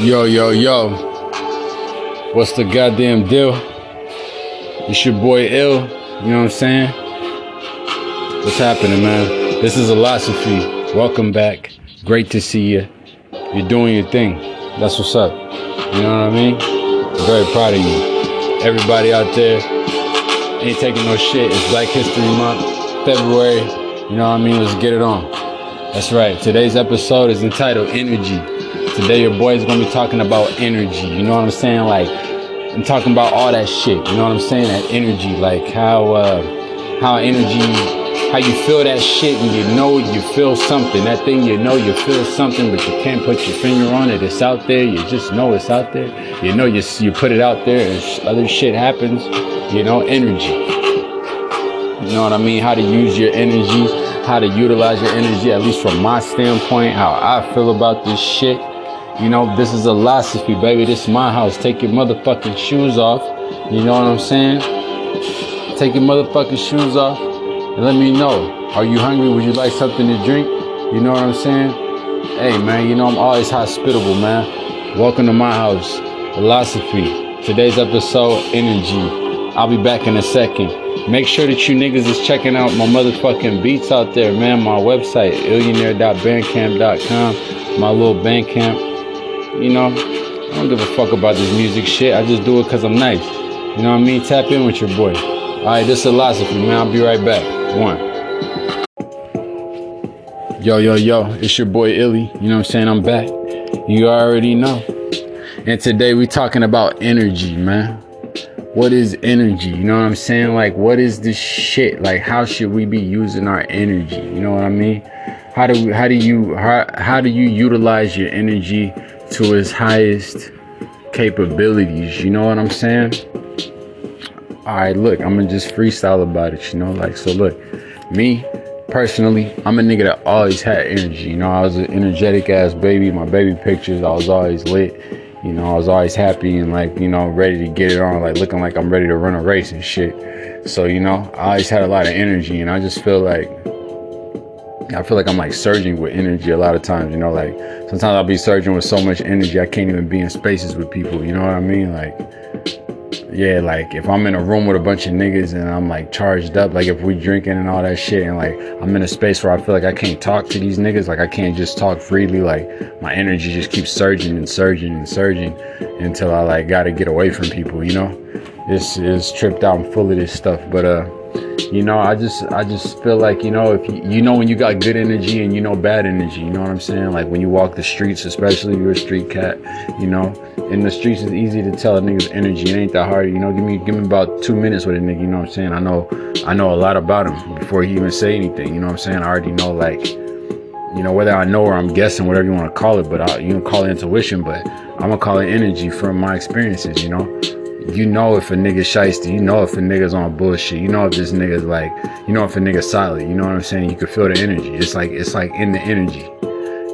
Yo, yo, yo. What's the goddamn deal? It's your boy Ill. You know what I'm saying? What's happening, man? This is Illosophy. Welcome back. Great to see you. You're doing your thing. That's what's up. You know what I mean? I'm very proud of you. Everybody out there ain't taking no shit. It's Black History Month, February. You know what I mean? Let's get it on. That's right. Today's episode is entitled Energy. Today, your boy is gonna be talking about energy. You know what I'm saying? Like, I'm talking about all that shit. You know what I'm saying? That energy, like how uh, how energy, how you feel that shit, and you know you feel something. That thing you know you feel something, but you can't put your finger on it. It's out there. You just know it's out there. You know you you put it out there, and other shit happens. You know, energy. You know what I mean? How to use your energy, how to utilize your energy, at least from my standpoint, how I feel about this shit. You know, this is a philosophy, baby. This is my house. Take your motherfucking shoes off. You know what I'm saying? Take your motherfucking shoes off and let me know. Are you hungry? Would you like something to drink? You know what I'm saying? Hey, man, you know I'm always hospitable, man. Welcome to my house. Illosophy. Today's episode, energy. I'll be back in a second. Make sure that you niggas is checking out my motherfucking beats out there, man. My website, illionaire.bandcamp.com. My little Bandcamp you know, I don't give a fuck about this music shit. I just do it because I'm nice. You know what I mean? Tap in with your boy. All right, this is Illosophy, man. I'll be right back. One. Yo, yo, yo, it's your boy Illy. You know what I'm saying? I'm back. You already know. And today we talking about energy, man. What is energy? You know what I'm saying? Like, what is this shit? Like, how should we be using our energy? You know what I mean? How do how do you how, how do you utilize your energy to his highest capabilities. You know what I'm saying? All right, look, I'm gonna just freestyle about it. You know, like so. Look, me personally, I'm a nigga that always had energy. You know, I was an energetic ass baby. My baby pictures, I was always lit. You know, I was always happy and like, you know, ready to get it on, like looking like I'm ready to run a race and shit. So, you know, I always had a lot of energy and I just feel like I feel like I'm like surging with energy a lot of times, you know, like sometimes I'll be surging with so much energy I can't even be in spaces with people, you know what I mean? Like yeah, like if I'm in a room with a bunch of niggas and I'm like charged up, like if we drinking and all that shit, and like I'm in a space where I feel like I can't talk to these niggas, like I can't just talk freely, like my energy just keeps surging and surging and surging until I like gotta get away from people, you know? This is tripped out and full of this stuff, but uh you know i just i just feel like you know if you, you know when you got good energy and you know bad energy you know what i'm saying? Like when you walk the streets especially you're a street cat you know? In the streets it's easy to tell a nigga's energy. It ain't that hard you know? Give me give me about two minutes with a nigga you know what i'm saying? I know i know a lot about him before he even say anything you know what i'm saying? I already know like you know whether i know or i'm guessing whatever you want to call it but I, you can call it intuition but i'm gonna call it energy from my experiences you know you know if a nigga shiesty, you know if a nigga's on bullshit, you know if this nigga's like, you know if a nigga's solid, you know what I'm saying? You can feel the energy. It's like it's like in the energy,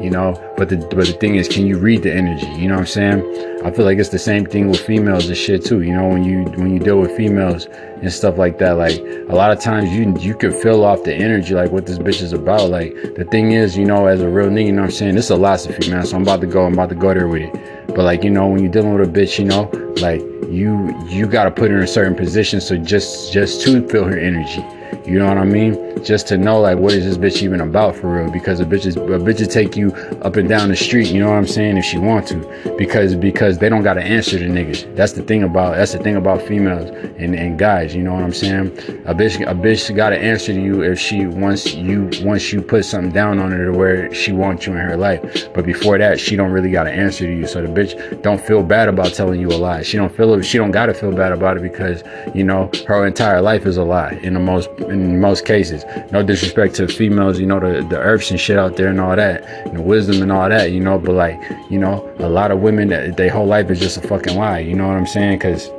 you know. But the but the thing is, can you read the energy? You know what I'm saying? I feel like it's the same thing with females and shit too. You know when you when you deal with females and stuff like that, like a lot of times you you can feel off the energy, like what this bitch is about. Like the thing is, you know, as a real nigga, you know what I'm saying? This is a philosophy, man. So I'm about to go. I'm about to go there with it. But like you know, when you're dealing with a bitch, you know, like you you got to put her in a certain position so just just to feel her energy you know what I mean? Just to know like what is this bitch even about for real? Because a bitch is a bitch take you up and down the street, you know what I'm saying, if she want to. Because because they don't gotta answer to niggas. That's the thing about that's the thing about females and, and guys, you know what I'm saying? A bitch a bitch gotta answer to you if she wants you once you put something down on her to where she wants you in her life. But before that, she don't really gotta answer to you. So the bitch don't feel bad about telling you a lie. She don't feel she don't gotta feel bad about it because, you know, her entire life is a lie in the most in most cases. No disrespect to females, you know, the, the earths and shit out there and all that, and the wisdom and all that, you know, but like, you know, a lot of women, their whole life is just a fucking lie, you know what I'm saying? Because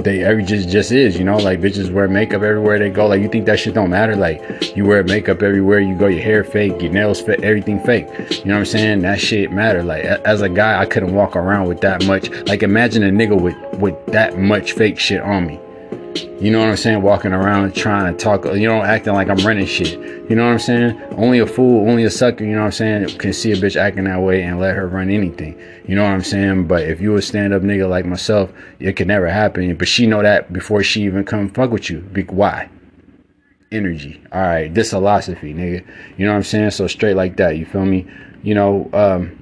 they every just just is, you know, like bitches wear makeup everywhere they go. Like you think that shit don't matter? Like you wear makeup everywhere you go, your hair fake, your nails fake, everything fake. You know what I'm saying? That shit matter. Like as a guy, I couldn't walk around with that much. Like imagine a nigga with with that much fake shit on me. You know what I'm saying? Walking around trying to talk, you know, acting like I'm running shit. You know what I'm saying? Only a fool, only a sucker, you know what I'm saying, can see a bitch acting that way and let her run anything. You know what I'm saying? But if you a stand up nigga like myself, it could never happen. But she know that before she even come fuck with you. Big why? Energy. All right, this philosophy, nigga. You know what I'm saying? So straight like that. You feel me? You know, um,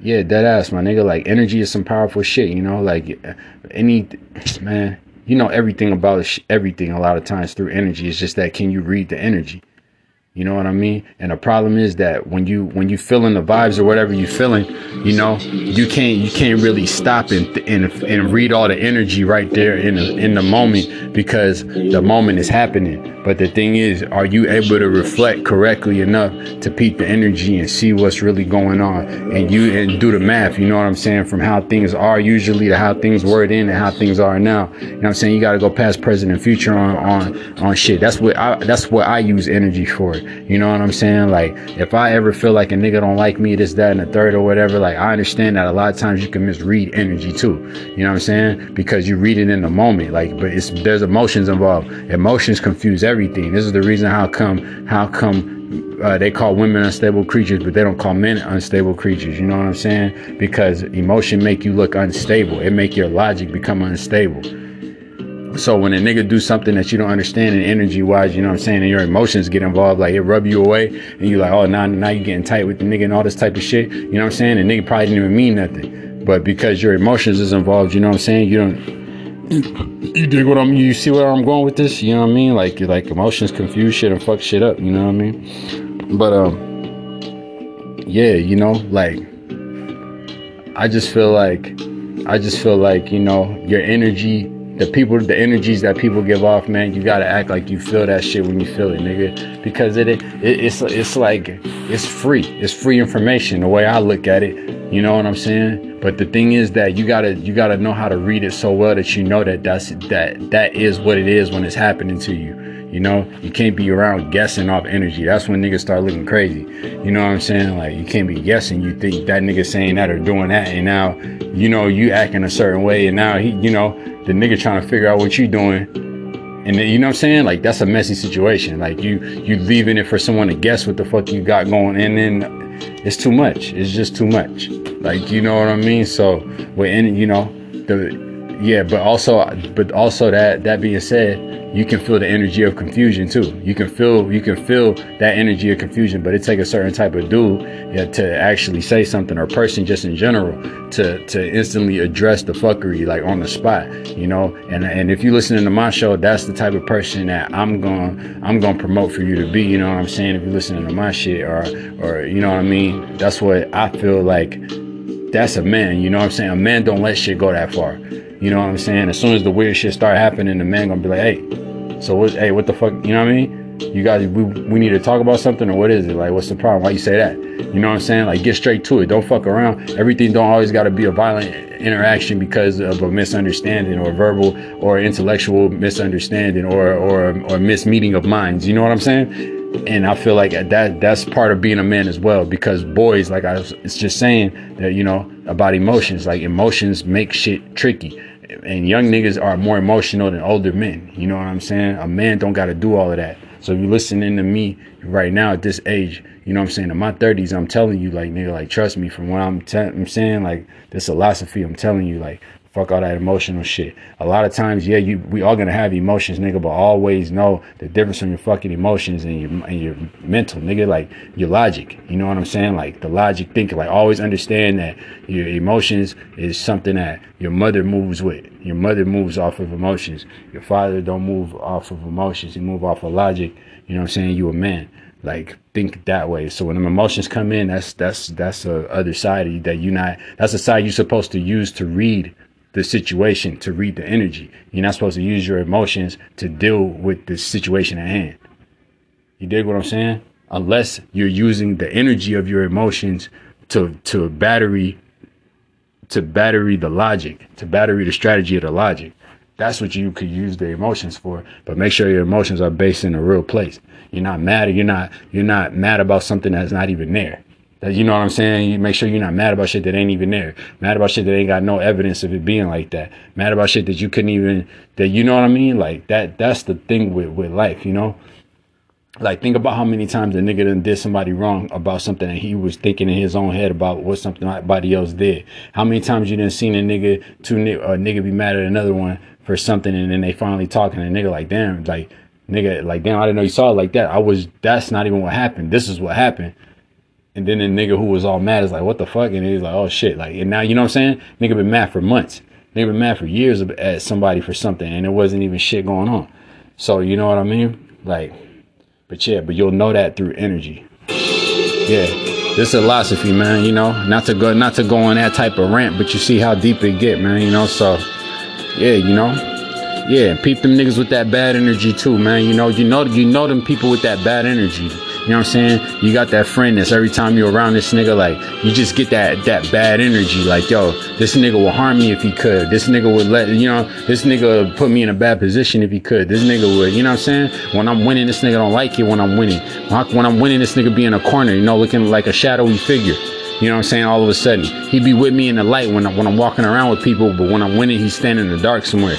yeah, dead ass, my nigga. Like energy is some powerful shit. You know, like any man you know everything about everything a lot of times through energy. It's just that can you read the energy? You know what I mean? And the problem is that when you when you feeling the vibes or whatever you feeling, you know, you can't you can't really stop and and, and read all the energy right there in the in the moment because the moment is happening. But the thing is, are you able to reflect correctly enough to peak the energy and see what's really going on and you and do the math? You know what I'm saying? From how things are usually to how things were then and how things are now. You know what I'm saying? You got to go past, present, and future on on on shit. That's what I that's what I use energy for. You know what I'm saying? Like, if I ever feel like a nigga don't like me, this, that, and the third or whatever, like, I understand that a lot of times you can misread energy too. You know what I'm saying? Because you read it in the moment. Like, but it's there's emotions involved. Emotions confuse everything. This is the reason how come how come uh, they call women unstable creatures, but they don't call men unstable creatures. You know what I'm saying? Because emotion make you look unstable. It make your logic become unstable. So when a nigga do something that you don't understand and energy wise, you know what I'm saying, and your emotions get involved, like it rub you away, and you're like, oh, now now you getting tight with the nigga and all this type of shit. You know what I'm saying? And nigga probably didn't even mean nothing, but because your emotions is involved, you know what I'm saying? You don't. You dig what I'm? You see where I'm going with this? You know what I mean? Like like emotions confuse shit and fuck shit up. You know what I mean? But um, yeah, you know, like I just feel like I just feel like you know your energy the people, the energies that people give off, man, you gotta act like you feel that shit when you feel it, nigga. Because it, it it's it's like it's free. It's free information. The way I look at it, you know what I'm saying. But the thing is that you gotta you gotta know how to read it so well that you know that that's that that is what it is when it's happening to you. You know, you can't be around guessing off energy. That's when niggas start looking crazy. You know what I'm saying? Like you can't be guessing. You think that nigga saying that or doing that, and now you know you acting a certain way, and now he, you know, the nigga trying to figure out what you doing. And then, you know what I'm saying? Like that's a messy situation. Like you you leaving it for someone to guess what the fuck you got going, and then it's too much. It's just too much. Like you know what I mean? So with any, you know, the yeah, but also, but also that that being said, you can feel the energy of confusion too. You can feel you can feel that energy of confusion, but it takes a certain type of dude yeah, to actually say something or person just in general to to instantly address the fuckery like on the spot, you know. And and if you listening to my show, that's the type of person that I'm going I'm to promote for you to be. You know what I'm saying? If you're listening to my shit or or you know what I mean, that's what I feel like. That's a man. You know what I'm saying? A man don't let shit go that far. You know what I'm saying? As soon as the weird shit start happening, the man gonna be like, hey, so what? Hey, what the fuck? You know what I mean? You guys, we, we need to talk about something or what is it? Like, what's the problem? Why you say that? You know what I'm saying? Like, get straight to it. Don't fuck around. Everything don't always got to be a violent interaction because of a misunderstanding or verbal or intellectual misunderstanding or or or mismeeting of minds. You know what I'm saying? and I feel like that that's part of being a man as well because boys like I was it's just saying that you know about emotions like emotions make shit tricky and young niggas are more emotional than older men. You know what I'm saying? A man don't got to do all of that. So if you're listening to me right now at this age, you know what I'm saying? In my 30s, I'm telling you, like, nigga, like, trust me from what I'm, te- I'm saying, like, this philosophy, I'm telling you, like, Fuck all that emotional shit. A lot of times, yeah, you we all gonna have emotions, nigga, but always know the difference from your fucking emotions and your and your mental, nigga, like your logic. You know what I'm saying? Like the logic thinking. Like always understand that your emotions is something that your mother moves with. Your mother moves off of emotions. Your father don't move off of emotions. He move off of logic. You know what I'm saying? You a man like think that way so when the emotions come in that's that's that's the other side that you not that's the side you're supposed to use to read the situation to read the energy. You're not supposed to use your emotions to deal with the situation at hand. You dig what I'm saying? Unless you're using the energy of your emotions to to battery to battery the logic, to battery the strategy of the logic. That's what you could use the emotions for. But make sure your emotions are based in a real place. You're not mad. You're not. You're not mad about something that's not even there. That you know what I'm saying? You make sure you're not mad about shit that ain't even there. Mad about shit that ain't got no evidence of it being like that. Mad about shit that you couldn't even that you know what I mean? Like that that's the thing with, with life, you know? Like think about how many times a nigga done did somebody wrong about something that he was thinking in his own head about what something somebody else did. How many times you done seen a nigga two a nigga be mad at another one for something and then they finally talking and a nigga like damn like nigga like damn I didn't know you saw it like that. I was that's not even what happened. This is what happened and then the nigga who was all mad is like, what the fuck? And he's like, oh shit. Like, and now, you know what I'm saying? Nigga been mad for months. Nigga been mad for years at somebody for something and it wasn't even shit going on. So, you know what I mean? Like, but yeah, but you'll know that through energy. Yeah. This Illosophy, man, you know, not to go, not to go on that type of rant, but you see how deep it get, man, you know, so yeah, you know, yeah, peep them niggas with that bad energy too, man. You know, you know, you know them people with that bad energy. You know what I'm saying? You got that friend that's every time you're around this nigga, like you just get that that bad energy. Like, yo, this nigga will harm me if he could. This nigga would let you know. This nigga put me in a bad position if he could. This nigga would. You know what I'm saying? When I'm winning, this nigga don't like it. When I'm winning, when I'm winning, this nigga be in a corner. You know, looking like a shadowy figure. You know what I'm saying? All of a sudden, he'd be with me in the light when I, when I'm walking around with people, but when I'm winning, he's standing in the dark somewhere.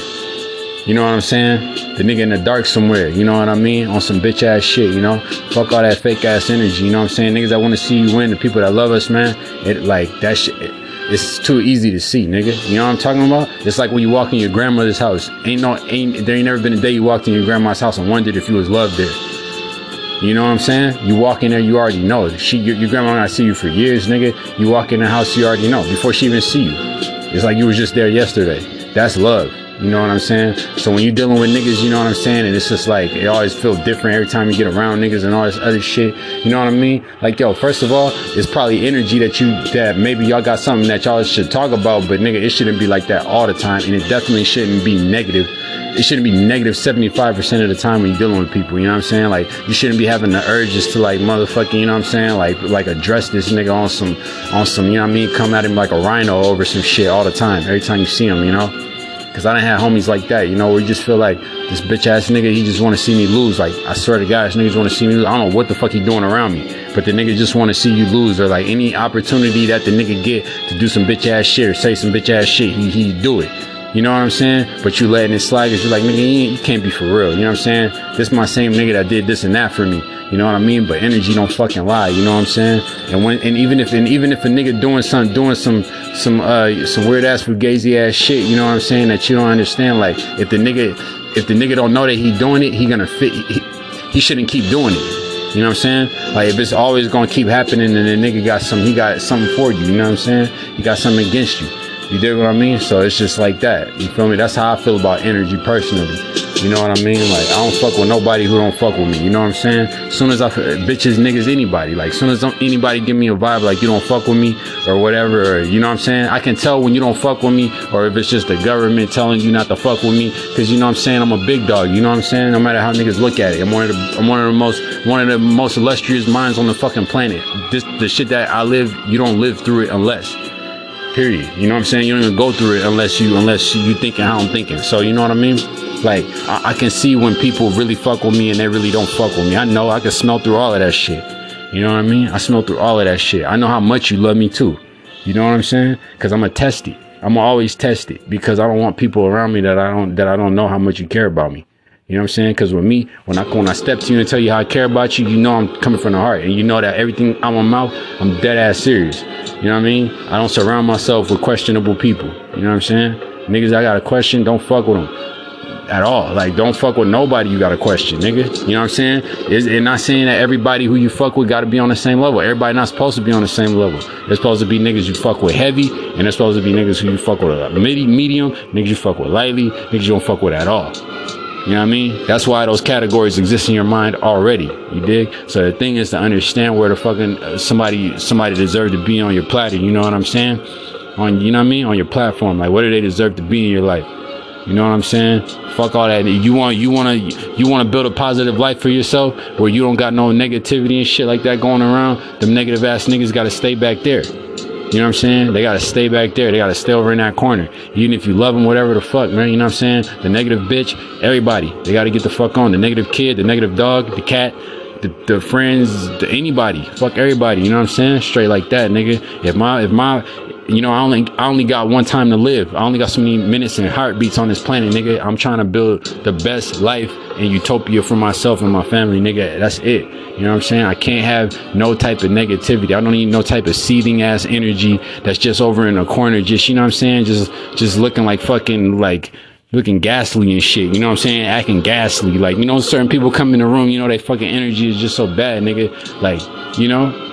You know what I'm saying? The nigga in the dark somewhere. You know what I mean? On some bitch ass shit. You know? Fuck all that fake ass energy. You know what I'm saying? Niggas that want to see you win, the people that love us, man. It like that shit. It, it's too easy to see, nigga. You know what I'm talking about? It's like when you walk in your grandmother's house. Ain't no, ain't there ain't never been a day you walked in your grandma's house and wondered if you was loved there. You know what I'm saying? You walk in there, you already know. She, your, your grandma not see you for years, nigga. You walk in the house, you already know before she even see you. It's like you was just there yesterday. That's love. You know what I'm saying? So when you're dealing with niggas, you know what I'm saying? And it's just like, it always feels different every time you get around niggas and all this other shit. You know what I mean? Like, yo, first of all, it's probably energy that you, that maybe y'all got something that y'all should talk about, but nigga, it shouldn't be like that all the time. And it definitely shouldn't be negative. It shouldn't be negative 75% of the time when you're dealing with people. You know what I'm saying? Like, you shouldn't be having the urges to like motherfucking, you know what I'm saying? Like, like address this nigga on some, on some, you know what I mean? Come at him like a rhino over some shit all the time. Every time you see him, you know? Cause I didn't have homies like that, you know, where you just feel like this bitch ass nigga, he just want to see me lose. Like, I swear to God, this niggas want to see me lose. I don't know what the fuck he doing around me, but the nigga just want to see you lose. Or like any opportunity that the nigga get to do some bitch ass shit or say some bitch ass shit, he, he do it. You know what I'm saying? But you letting it slide because you're like, nigga, you, can't be for real. You know what I'm saying? This my same nigga that did this and that for me. You know what I mean? But energy don't fucking lie. You know what I'm saying? And when and even if and even if a nigga doing some doing some some uh some weird ass fugazi ass shit, you know what I'm saying? That you don't understand. Like if the nigga if the nigga don't know that he doing it, he gonna fit. He, he shouldn't keep doing it. You know what I'm saying? Like if it's always gonna keep happening, and the nigga got some, he got something for you. You know what I'm saying? He got something against you. You dig what I mean? So it's just like that. You feel me? That's how I feel about energy personally. You know what I mean? Like I don't fuck with nobody who don't fuck with me. You know what I'm saying? Soon as I bitches, niggas, anybody. Like soon as anybody give me a vibe like you don't fuck with me or whatever, or, you know what I'm saying? I can tell when you don't fuck with me or if it's just the government telling you not to fuck with me because you know what I'm saying? I'm a big dog. You know what I'm saying? No matter how niggas look at it, I'm one of the I'm one of the most one of the most illustrious minds on the fucking planet. This the shit that I live, you don't live through it unless. Period. You know what I'm saying? You don't even go through it unless you unless you thinking how I'm thinking. So you know what I mean? Like I, I, can see when people really fuck with me and they really don't fuck with me. I know I can smell through all of that shit. You know what I mean? I smell through all of that shit. I know how much you love me too. You know what I'm saying? Because I'm a test it. I'm always test it because I don't want people around me that I don't that I don't know how much you care about me. You know what I'm saying? Because with me, when I when I step to you and tell you how I care about you, you know I'm coming from the heart, and you know that everything out my mouth, I'm dead ass serious. You know what I mean? I don't surround myself with questionable people. You know what I'm saying? Niggas, I got a question, don't fuck with them at all. Like, don't fuck with nobody you got a question, nigga. You know what I'm saying? It's, it's not saying that everybody who you fuck with got to be on the same level. Everybody not supposed to be on the same level. They're supposed to be niggas you fuck with heavy, and they're supposed to be niggas who you fuck with medium, niggas you fuck with lightly, niggas you don't fuck with at all. You know what I mean? That's why those categories exist in your mind already. You dig? So the thing is to understand where the fucking uh, somebody somebody deserve to be on your platter. You know what I'm saying? On you know what I mean? On your platform. Like what do they deserve to be in your life? You know what I'm saying? Fuck all that. You want you want to you want to build a positive life for yourself where you don't got no negativity and shit like that going around. Them negative ass niggas got to stay back there. You know what I'm saying? They gotta stay back there. They gotta stay over in that corner. Even if you love them, whatever the fuck, man. You know what I'm saying? The negative bitch, everybody. They gotta get the fuck on. The negative kid, the negative dog, the cat, the, the friends, the, anybody, fuck everybody. You know what I'm saying? Straight like that, nigga. If my if my you know, I only I only got one time to live. I only got so many minutes and heartbeats on this planet, nigga. I'm trying to build the best life and utopia for myself and my family, nigga. That's it. You know what I'm saying? I can't have no type of negativity. I don't need no type of seething ass energy that's just over in a corner, just you know what I'm saying? Just just looking like fucking like looking ghastly and shit. You know what I'm saying? Acting ghastly. Like, you know, certain people come in the room, you know, they fucking energy is just so bad, nigga. Like, you know,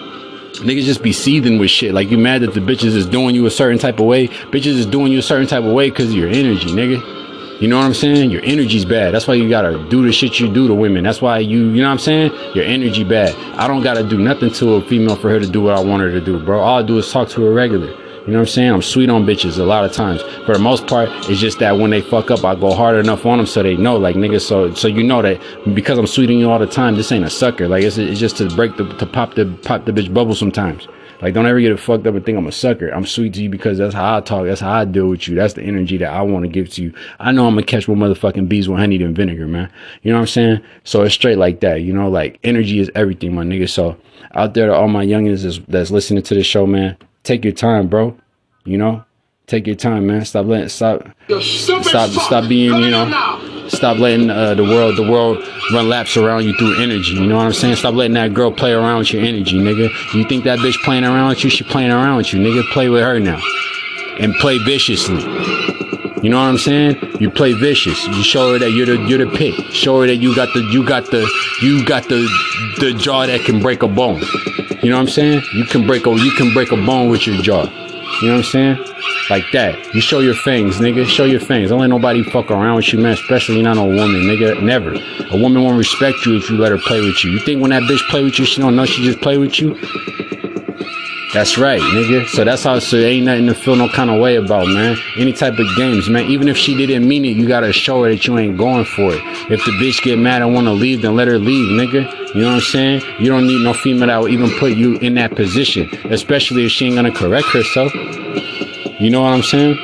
niggas just be seething with shit. Like, you mad that the bitches is doing you a certain type of way. Bitches is doing you a certain type of way because of your energy, nigga. You know what I'm saying? Your energy's bad. That's why you gotta do the shit you do to women. That's why you, you know what I'm saying? Your energy bad. I don't gotta do nothing to a female for her to do what I want her to do, bro. All I do is talk to her regular. You know what I'm saying? I'm sweet on bitches a lot of times. For the most part, it's just that when they fuck up, I go hard enough on them so they know, like niggas. So so you know that because I'm sweeting you all the time, this ain't a sucker. Like it's, it's just to break the to pop the pop the bitch bubble sometimes. Like don't ever get it fucked up and think I'm a sucker. I'm sweet to you because that's how I talk. That's how I deal with you. That's the energy that I want to give to you. I know I'm gonna catch more motherfucking bees with honey than vinegar, man. You know what I'm saying? So it's straight like that. You know, like energy is everything, my nigga. So out there to all my youngins that's listening to this show, man, take your time, bro. You know, take your time, man. Stop letting stop stop stop being you know stop letting uh, the world the world run laps around you through energy. You know what I'm saying? Stop letting that girl play around with your energy, nigga. You think that bitch playing around with you? She playing around with you, nigga. Play with her now and play viciously. You know what I'm saying? You play vicious. You show her that you're the you're the pick. Show her that you got the you got the you got the the jaw that can break a bone. You know what I'm saying? You can break a you can break a bone with your jaw. You know what I'm saying? Like that. You show your fangs, nigga. Show your fangs. Don't let nobody fuck around with you, man. Especially not a woman, nigga. Never. A woman won't respect you if you let her play with you. You think when that bitch play with you, she don't know she just play with you? That's right, nigga. So that's how so ain't nothing to feel no kind of way about, man. Any type of games, man. Even if she didn't mean it, you gotta show her that you ain't going for it. If the bitch get mad and wanna leave, then let her leave, nigga. You know what I'm saying? You don't need no female that will even put you in that position, especially if she ain't gonna correct herself. You know what I'm saying?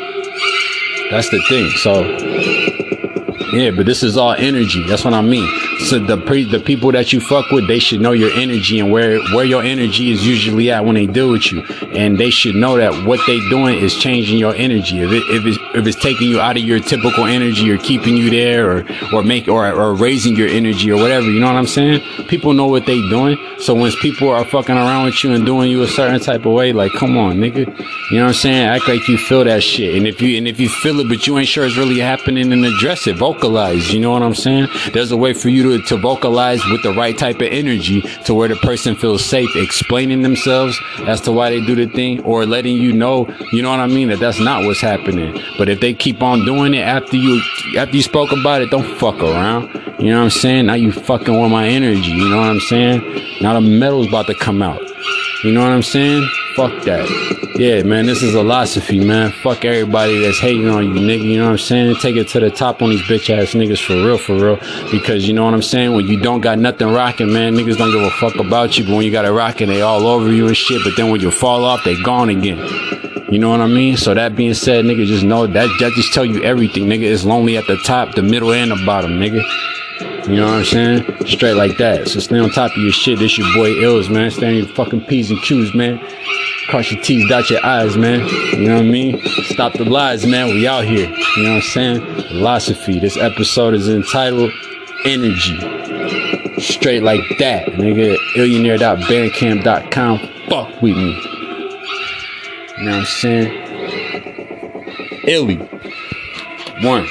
That's the thing. So yeah, but this is all energy. That's what I mean. So the pre- the people that you fuck with, they should know your energy and where where your energy is usually at when they deal with you, and they should know that what they doing is changing your energy. If it if it's if it's taking you out of your typical energy or keeping you there or or make or or raising your energy or whatever, you know what I'm saying? People know what they doing. So when people are fucking around with you and doing you a certain type of way, like come on, nigga, you know what I'm saying? Act like you feel that shit, and if you and if you feel it, but you ain't sure it's really happening, then address it. Vocalize. You know what I'm saying? There's a way for you to, to vocalize with the right type of energy to where the person feels safe explaining themselves as to why they do the thing or letting you know, you know what I mean, that that's not what's happening. But if they keep on doing it after you after you spoke about it, don't fuck around. You know what I'm saying? Now you fucking with my energy. You know what I'm saying? Now the metal's about to come out. You know what I'm saying? Fuck that. Yeah, man, this is a philosophy, man. Fuck everybody that's hating on you, nigga. You know what I'm saying? Take it to the top on these bitch ass niggas for real, for real. Because you know what I'm saying? When you don't got nothing rocking, man, niggas don't give a fuck about you. But when you got it rocking, they all over you and shit. But then when you fall off, they gone again. You know what I mean? So that being said, nigga, just know that that just tell you everything, nigga. It's lonely at the top, the middle, and the bottom, nigga. You know what I'm saying? Straight like that. So stay on top of your shit. This your boy Ills, man. Stay on your fucking P's and Q's, man. Cross your T's, dot your I's, man. You know what I mean? Stop the lies, man. We out here. You know what I'm saying? Illosophy. This episode is entitled Energy. Straight like that, nigga. Illionaire.bandcamp.com. Fuck with me. You know what I'm saying? Illy. One.